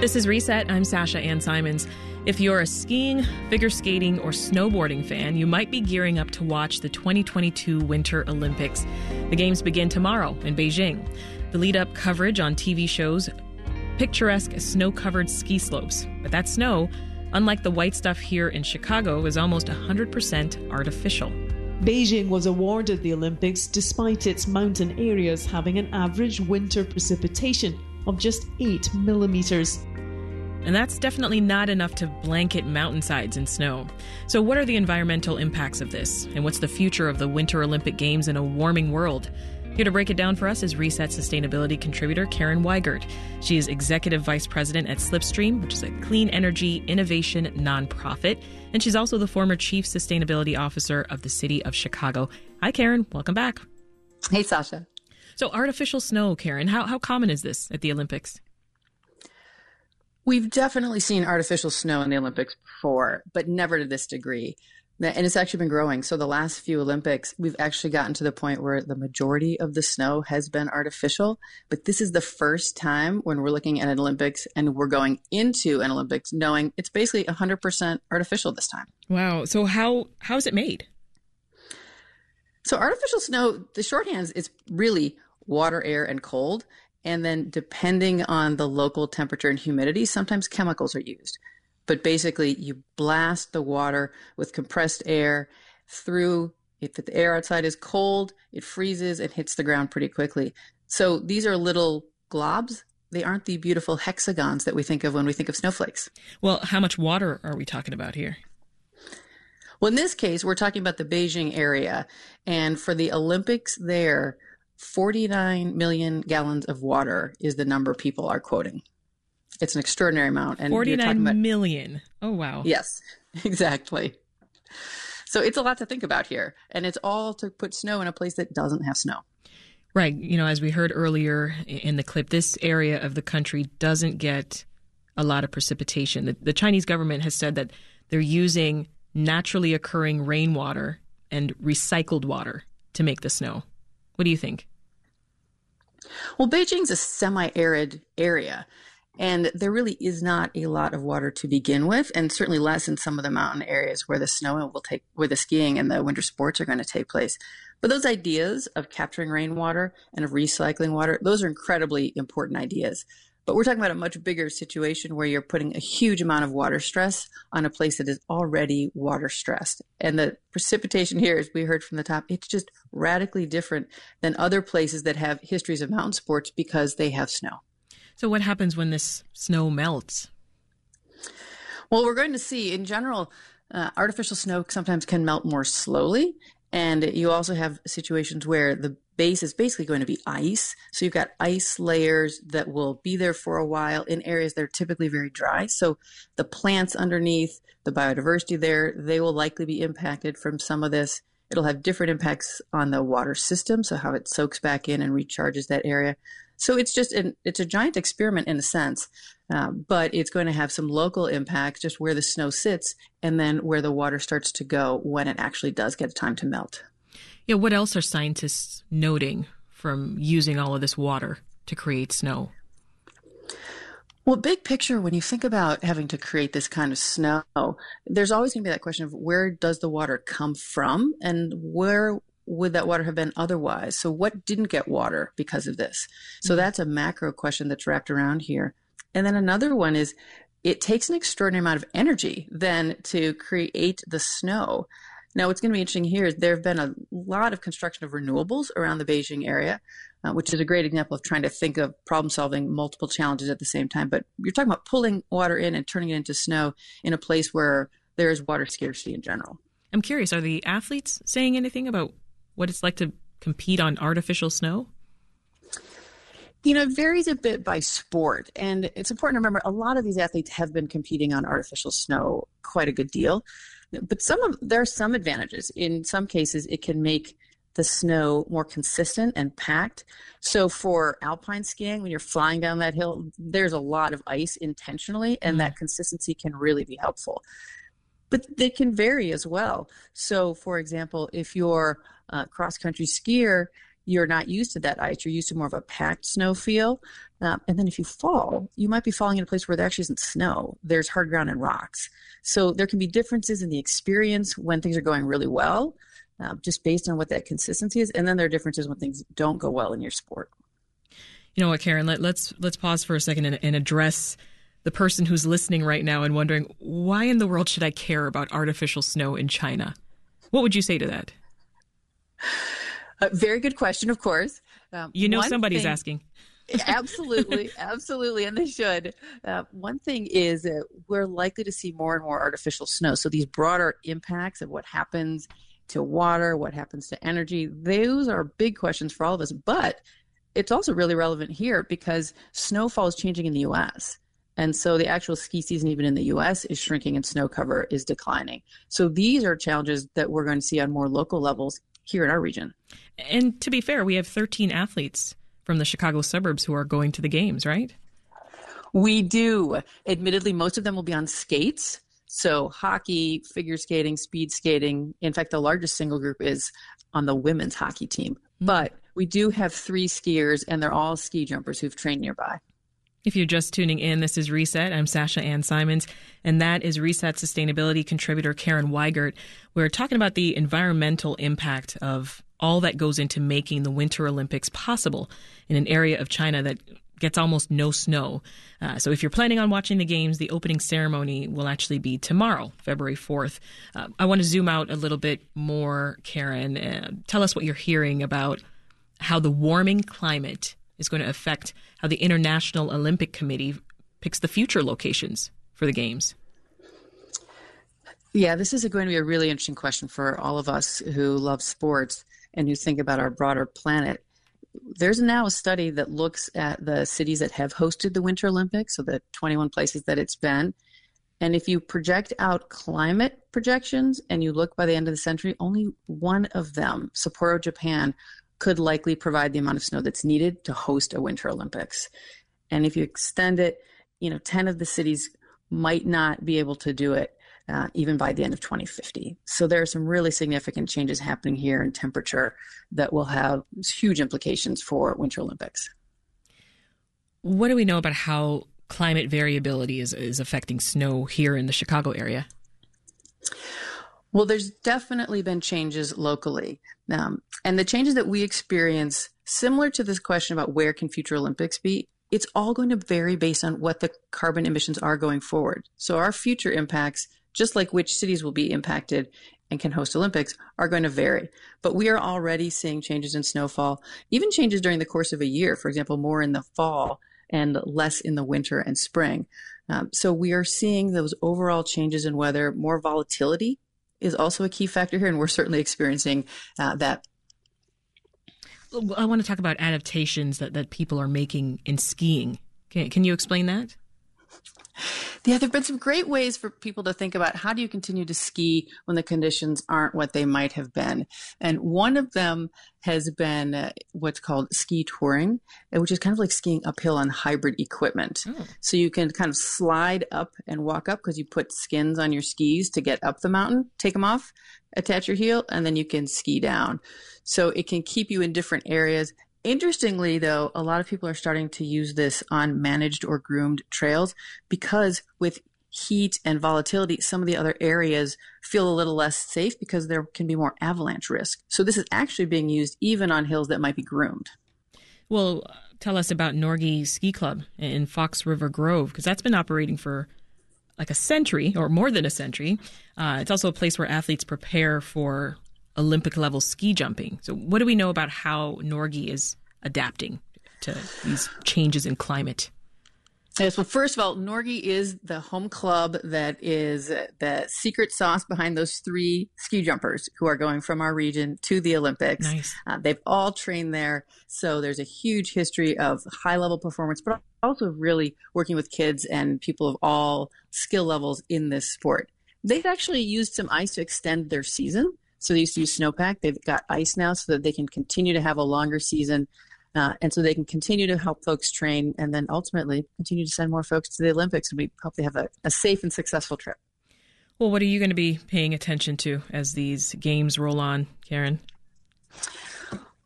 This is Reset. I'm Sasha Ann Simons. If you're a skiing, figure skating, or snowboarding fan, you might be gearing up to watch the 2022 Winter Olympics. The Games begin tomorrow in Beijing. The lead up coverage on TV shows picturesque snow covered ski slopes. But that snow, unlike the white stuff here in Chicago, is almost 100% artificial. Beijing was awarded the Olympics despite its mountain areas having an average winter precipitation of just 8 millimeters. And that's definitely not enough to blanket mountainsides in snow. So, what are the environmental impacts of this? And what's the future of the Winter Olympic Games in a warming world? Here to break it down for us is Reset Sustainability contributor Karen Weigert. She is Executive Vice President at Slipstream, which is a clean energy innovation nonprofit. And she's also the former Chief Sustainability Officer of the City of Chicago. Hi, Karen. Welcome back. Hey, Sasha. So, artificial snow, Karen, how, how common is this at the Olympics? We've definitely seen artificial snow in the Olympics before, but never to this degree. And it's actually been growing. So the last few Olympics, we've actually gotten to the point where the majority of the snow has been artificial. But this is the first time when we're looking at an Olympics and we're going into an Olympics knowing it's basically 100% artificial this time. Wow. So how how is it made? So artificial snow, the shorthand is really water, air, and cold. And then depending on the local temperature and humidity, sometimes chemicals are used. But basically, you blast the water with compressed air through. If the air outside is cold, it freezes and hits the ground pretty quickly. So these are little globs. They aren't the beautiful hexagons that we think of when we think of snowflakes. Well, how much water are we talking about here? Well, in this case, we're talking about the Beijing area. And for the Olympics there, 49 million gallons of water is the number people are quoting. It's an extraordinary amount. And 49 about, million. Oh, wow. Yes, exactly. So it's a lot to think about here. And it's all to put snow in a place that doesn't have snow. Right. You know, as we heard earlier in the clip, this area of the country doesn't get a lot of precipitation. The, the Chinese government has said that they're using naturally occurring rainwater and recycled water to make the snow. What do you think? Well, Beijing's a semi arid area, and there really is not a lot of water to begin with, and certainly less in some of the mountain areas where the snow will take, where the skiing and the winter sports are going to take place. But those ideas of capturing rainwater and of recycling water, those are incredibly important ideas. But we're talking about a much bigger situation where you're putting a huge amount of water stress on a place that is already water stressed. And the precipitation here, as we heard from the top, it's just radically different than other places that have histories of mountain sports because they have snow. So, what happens when this snow melts? Well, we're going to see in general, uh, artificial snow sometimes can melt more slowly. And you also have situations where the base is basically going to be ice. So you've got ice layers that will be there for a while in areas that are typically very dry. So the plants underneath, the biodiversity there, they will likely be impacted from some of this. It'll have different impacts on the water system, so how it soaks back in and recharges that area. So it's just an, it's a giant experiment in a sense, uh, but it's going to have some local impact just where the snow sits and then where the water starts to go when it actually does get time to melt. Yeah, what else are scientists noting from using all of this water to create snow? Well, big picture, when you think about having to create this kind of snow, there's always going to be that question of where does the water come from and where would that water have been otherwise? So, what didn't get water because of this? So, mm-hmm. that's a macro question that's wrapped around here. And then another one is it takes an extraordinary amount of energy then to create the snow. Now, what's going to be interesting here is there have been a lot of construction of renewables around the Beijing area, uh, which is a great example of trying to think of problem solving multiple challenges at the same time. But you're talking about pulling water in and turning it into snow in a place where there is water scarcity in general. I'm curious, are the athletes saying anything about what it's like to compete on artificial snow? You know, it varies a bit by sport. And it's important to remember a lot of these athletes have been competing on artificial snow quite a good deal. But some of there are some advantages. In some cases, it can make the snow more consistent and packed. So for alpine skiing, when you're flying down that hill, there's a lot of ice intentionally, and mm. that consistency can really be helpful. But they can vary as well. So, for example, if you're a cross country skier, you're not used to that ice. You're used to more of a packed snow feel. Um, and then if you fall, you might be falling in a place where there actually isn't snow. There's hard ground and rocks. So there can be differences in the experience when things are going really well, uh, just based on what that consistency is. And then there are differences when things don't go well in your sport. You know what, Karen? Let, let's let's pause for a second and, and address the person who's listening right now and wondering why in the world should I care about artificial snow in China? What would you say to that? A very good question, of course. Um, you know somebody's thing, asking. absolutely, absolutely, and they should. Uh, one thing is that we're likely to see more and more artificial snow. So these broader impacts of what happens to water, what happens to energy, those are big questions for all of us. But it's also really relevant here because snowfall is changing in the U.S. And so the actual ski season, even in the US, is shrinking and snow cover is declining. So these are challenges that we're going to see on more local levels here in our region. And to be fair, we have 13 athletes from the Chicago suburbs who are going to the games, right? We do. Admittedly, most of them will be on skates. So hockey, figure skating, speed skating. In fact, the largest single group is on the women's hockey team. Mm-hmm. But we do have three skiers, and they're all ski jumpers who've trained nearby. If you're just tuning in, this is Reset. I'm Sasha Ann Simons, and that is Reset sustainability contributor Karen Weigert. We're talking about the environmental impact of all that goes into making the Winter Olympics possible in an area of China that gets almost no snow. Uh, so if you're planning on watching the games, the opening ceremony will actually be tomorrow, February 4th. Uh, I want to zoom out a little bit more, Karen. Uh, tell us what you're hearing about how the warming climate is going to affect how the International Olympic Committee picks the future locations for the Games. Yeah, this is going to be a really interesting question for all of us who love sports and who think about our broader planet. There's now a study that looks at the cities that have hosted the Winter Olympics, so the 21 places that it's been. And if you project out climate projections and you look by the end of the century, only one of them, Sapporo, Japan, could likely provide the amount of snow that's needed to host a Winter Olympics. And if you extend it, you know, 10 of the cities might not be able to do it uh, even by the end of 2050. So there are some really significant changes happening here in temperature that will have huge implications for Winter Olympics. What do we know about how climate variability is, is affecting snow here in the Chicago area? Well, there's definitely been changes locally. Um, and the changes that we experience, similar to this question about where can future Olympics be, it's all going to vary based on what the carbon emissions are going forward. So our future impacts, just like which cities will be impacted and can host Olympics, are going to vary. But we are already seeing changes in snowfall, even changes during the course of a year. For example, more in the fall and less in the winter and spring. Um, so we are seeing those overall changes in weather, more volatility is also a key factor here, and we're certainly experiencing uh, that. I want to talk about adaptations that, that people are making in skiing. Can, can you explain that? Yeah, there have been some great ways for people to think about how do you continue to ski when the conditions aren't what they might have been. And one of them has been uh, what's called ski touring, uh, which is kind of like skiing uphill on hybrid equipment. Oh. So you can kind of slide up and walk up because you put skins on your skis to get up the mountain, take them off, attach your heel, and then you can ski down. So it can keep you in different areas Interestingly, though, a lot of people are starting to use this on managed or groomed trails because with heat and volatility, some of the other areas feel a little less safe because there can be more avalanche risk. So this is actually being used even on hills that might be groomed. Well, tell us about Norge Ski Club in Fox River Grove because that's been operating for like a century or more than a century. Uh, it's also a place where athletes prepare for Olympic level ski jumping. So, what do we know about how Norge is adapting to these changes in climate? Yes, well, first of all, Norge is the home club that is the secret sauce behind those three ski jumpers who are going from our region to the Olympics. Nice. Uh, they've all trained there. So there's a huge history of high level performance, but also really working with kids and people of all skill levels in this sport. They've actually used some ice to extend their season. So they used to use snowpack. They've got ice now so that they can continue to have a longer season. Uh, and so they can continue to help folks train and then ultimately continue to send more folks to the Olympics. And we hope they have a, a safe and successful trip. Well, what are you going to be paying attention to as these games roll on, Karen?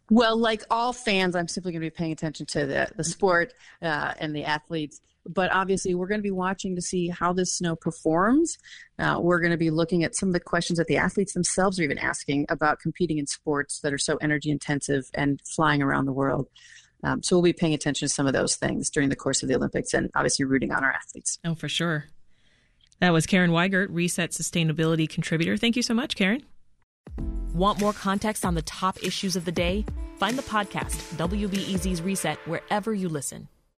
Well, like all fans, I'm simply going to be paying attention to the, the sport uh, and the athletes. But obviously, we're going to be watching to see how this snow performs. Uh, we're going to be looking at some of the questions that the athletes themselves are even asking about competing in sports that are so energy intensive and flying around the world. Um, so we'll be paying attention to some of those things during the course of the Olympics and obviously rooting on our athletes. Oh, for sure. That was Karen Weigert, Reset Sustainability Contributor. Thank you so much, Karen. Want more context on the top issues of the day? Find the podcast, WBEZ's Reset, wherever you listen.